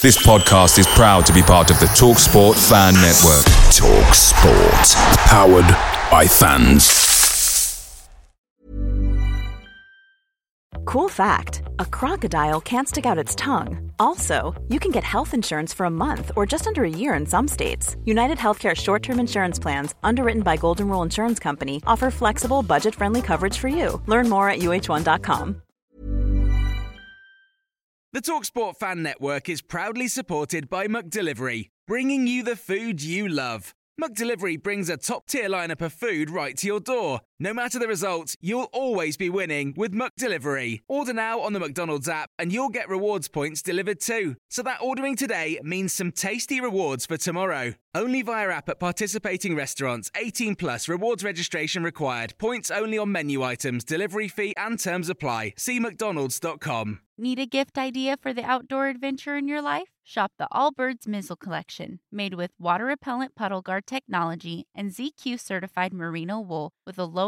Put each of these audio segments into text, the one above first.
This podcast is proud to be part of the TalkSport Fan Network. TalkSport. Powered by fans. Cool fact a crocodile can't stick out its tongue. Also, you can get health insurance for a month or just under a year in some states. United Healthcare short term insurance plans, underwritten by Golden Rule Insurance Company, offer flexible, budget friendly coverage for you. Learn more at uh1.com. The Talksport Fan Network is proudly supported by McDelivery, bringing you the food you love. McDelivery brings a top tier lineup of food right to your door. No matter the result, you'll always be winning with McDelivery. Order now on the McDonald's app and you'll get rewards points delivered too. So that ordering today means some tasty rewards for tomorrow. Only via app at participating restaurants. 18 plus rewards registration required. Points only on menu items, delivery fee and terms apply. See mcdonalds.com. Need a gift idea for the outdoor adventure in your life? Shop the Allbirds Mizzle Collection, made with water repellent puddle guard technology and ZQ certified merino wool with a low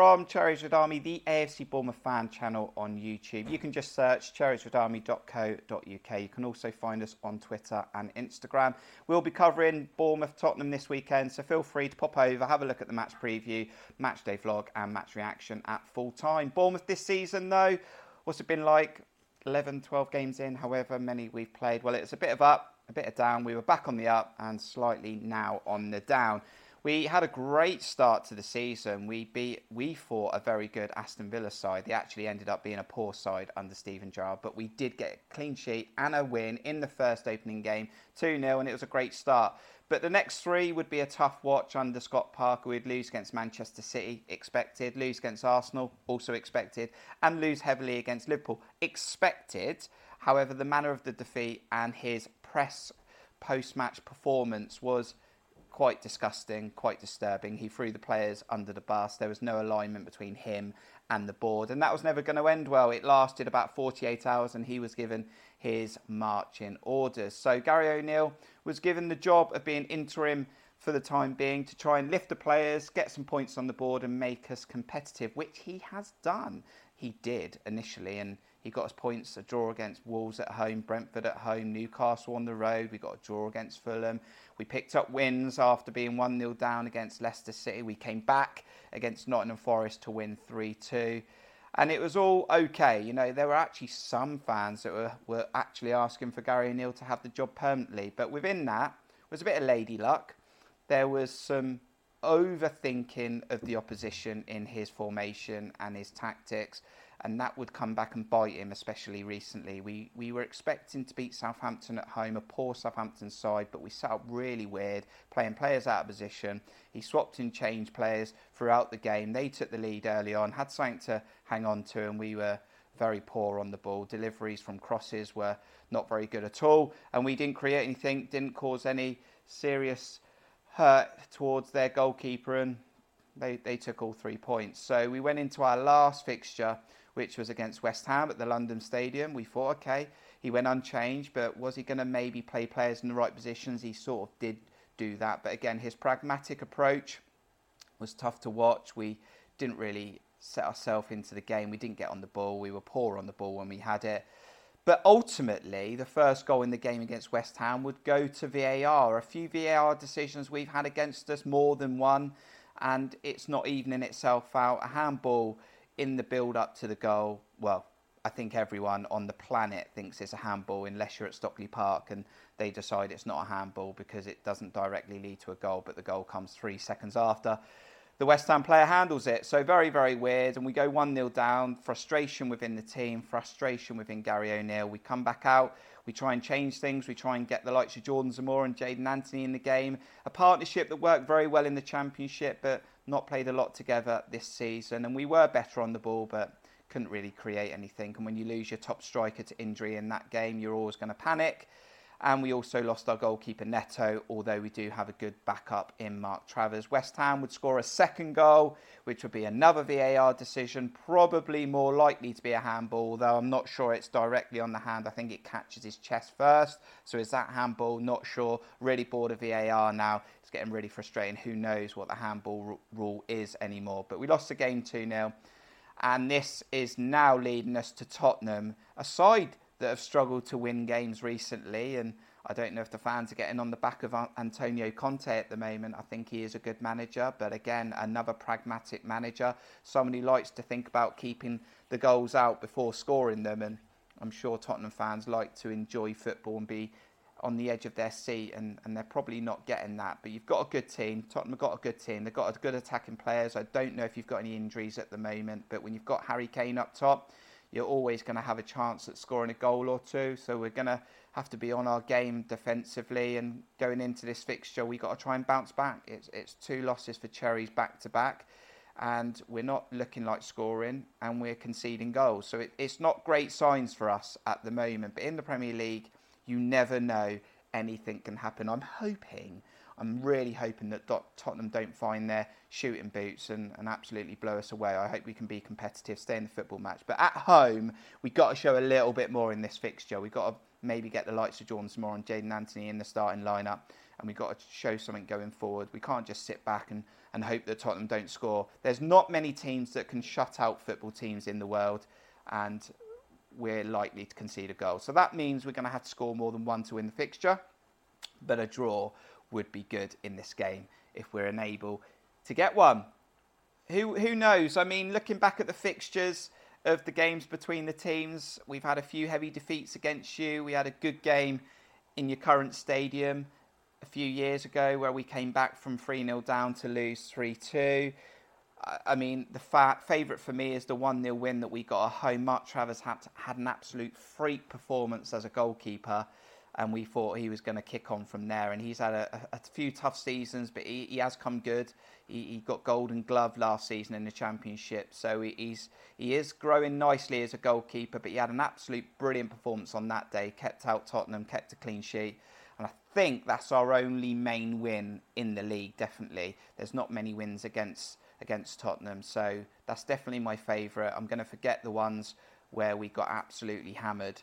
from Cherries Red Army, the AFC Bournemouth fan channel on YouTube. You can just search cherriesredarmy.co.uk. You can also find us on Twitter and Instagram. We'll be covering Bournemouth Tottenham this weekend, so feel free to pop over, have a look at the match preview, match day vlog, and match reaction at full time. Bournemouth this season, though, what's it been like? 11, 12 games in, however many we've played. Well, it's a bit of up, a bit of down. We were back on the up and slightly now on the down. We had a great start to the season. We beat, we fought a very good Aston Villa side. They actually ended up being a poor side under Steven Gerrard, but we did get a clean sheet and a win in the first opening game, 2 0, and it was a great start. But the next three would be a tough watch under Scott Parker. We'd lose against Manchester City, expected, lose against Arsenal, also expected, and lose heavily against Liverpool, expected. However, the manner of the defeat and his press post match performance was quite disgusting, quite disturbing. He threw the players under the bus. There was no alignment between him and the board, and that was never going to end well. It lasted about 48 hours, and he was given his marching orders. So Gary O'Neil was given the job of being interim for the time being to try and lift the players, get some points on the board, and make us competitive, which he has done. He did initially, and he got us points, a draw against Wolves at home, Brentford at home, Newcastle on the road. We got a draw against Fulham. We picked up wins after being 1 0 down against Leicester City. We came back against Nottingham Forest to win 3 2. And it was all okay. You know, there were actually some fans that were, were actually asking for Gary O'Neil to have the job permanently. But within that was a bit of lady luck. There was some overthinking of the opposition in his formation and his tactics and that would come back and bite him, especially recently. We we were expecting to beat Southampton at home, a poor Southampton side, but we set up really weird, playing players out of position. He swapped and changed players throughout the game. They took the lead early on, had something to hang on to, and we were very poor on the ball. Deliveries from crosses were not very good at all, and we didn't create anything, didn't cause any serious hurt towards their goalkeeper, and they, they took all three points. So we went into our last fixture which was against West Ham at the London Stadium. We thought, okay, he went unchanged, but was he going to maybe play players in the right positions? He sort of did do that. But again, his pragmatic approach was tough to watch. We didn't really set ourselves into the game. We didn't get on the ball. We were poor on the ball when we had it. But ultimately, the first goal in the game against West Ham would go to VAR. A few VAR decisions we've had against us, more than one, and it's not evening itself out. A handball in the build up to the goal, well, I think everyone on the planet thinks it's a handball unless you're at Stockley Park and they decide it's not a handball because it doesn't directly lead to a goal, but the goal comes three seconds after. The West Ham player handles it. So very, very weird. And we go 1 0 down, frustration within the team, frustration within Gary O'Neil. We come back out, we try and change things, we try and get the likes of Jordan Zemura and Jaidon Anthony in the game. A partnership that worked very well in the Championship, but not played a lot together this season. And we were better on the ball, but couldn't really create anything. And when you lose your top striker to injury in that game, you're always going to panic. And we also lost our goalkeeper Neto, although we do have a good backup in Mark Travers. West Ham would score a second goal, which would be another VAR decision, probably more likely to be a handball, though I'm not sure it's directly on the hand. I think it catches his chest first. So is that handball? Not sure. Really bored of VAR now. It's getting really frustrating. Who knows what the handball rule is anymore? But we lost the game 2 0. And this is now leading us to Tottenham, a side that have struggled to win games recently. And I don't know if the fans are getting on the back of Antonio Conte at the moment. I think he is a good manager, but again, another pragmatic manager, someone who likes to think about keeping the goals out before scoring them. And I'm sure Tottenham fans like to enjoy football and be on the edge of their seat, and, and they're probably not getting that. But you've got a good team. Tottenham have got a good team. They've got a good attacking players. I don't know if you've got any injuries at the moment, but when you've got Harry Kane up top, you're always going to have a chance at scoring a goal or two. So we're going to have to be on our game defensively. And going into this fixture, we've got to try and bounce back. It's, it's two losses for Cherries back to back. And we're not looking like scoring and we're conceding goals. So it, it's not great signs for us at the moment. But in the Premier League, you never know. Anything can happen. I'm hoping I'm really hoping that Tottenham don't find their shooting boots and, and absolutely blow us away. I hope we can be competitive, stay in the football match. But at home, we've got to show a little bit more in this fixture. We've got to maybe get the likes of Jordan Small and Jaidon Anthony in the starting lineup. And we've got to show something going forward. We can't just sit back and, and hope that Tottenham don't score. There's not many teams that can shut out football teams in the world. And we're likely to concede a goal. So that means we're going to have to score more than one to win the fixture. But a draw would be good in this game if we're unable to get one. Who, who knows? I mean, looking back at the fixtures of the games between the teams, we've had a few heavy defeats against you. We had a good game in your current stadium a few years ago where we came back from 3 0 down to lose 3 2. I mean, the fa- favourite for me is the 1 0 win that we got at home. Mark Travers had, had an absolute freak performance as a goalkeeper and we thought he was going to kick on from there. And he's had a, a few tough seasons, but he, he has come good. He, he, got Golden Glove last season in the Championship, so he, he's he is growing nicely as a goalkeeper. But he had an absolute brilliant performance on that day. Kept out Tottenham, kept a clean sheet, and I think that's our only main win in the league. Definitely, there's not many wins against against Tottenham, so that's definitely my favourite. I'm going to forget the ones where we got absolutely hammered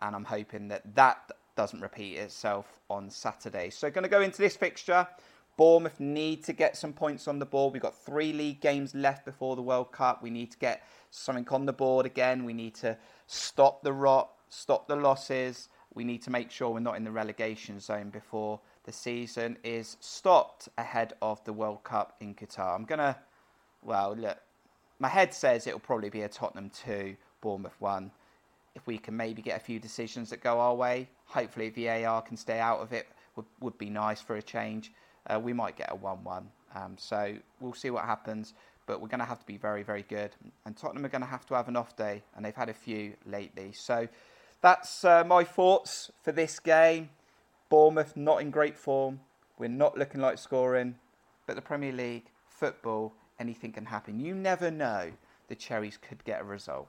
and I'm hoping that that doesn't repeat itself on Saturday. So, going to go into this fixture. Bournemouth need to get some points on the board. We've got three league games left before the World Cup. We need to get something on the board again. We need to stop the rot, stop the losses. We need to make sure we're not in the relegation zone before the season is stopped ahead of the World Cup in Qatar. I'm going to, well, look, my head says it'll probably be a Tottenham 2, Bournemouth 1 if we can maybe get a few decisions that go our way, hopefully VAR can stay out of it, would, would be nice for a change. Uh, we might get a 1 1. Um, so we'll see what happens, but we're going to have to be very, very good. And Tottenham are going to have to have an off day, and they've had a few lately. So that's uh, my thoughts for this game. Bournemouth not in great form. We're not looking like scoring, but the Premier League, football, anything can happen. You never know. The Cherries could get a result.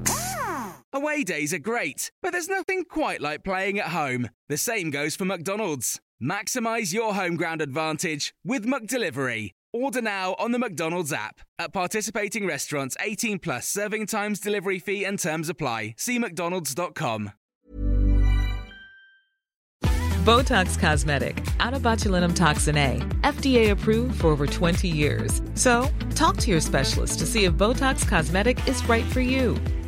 Away days are great, but there's nothing quite like playing at home. The same goes for McDonald's. Maximize your home ground advantage with McDelivery. Order now on the McDonald's app. At participating restaurants, 18 plus serving times, delivery fee, and terms apply. See McDonald's.com. Botox Cosmetic, out of botulinum toxin A, FDA approved for over 20 years. So, talk to your specialist to see if Botox Cosmetic is right for you.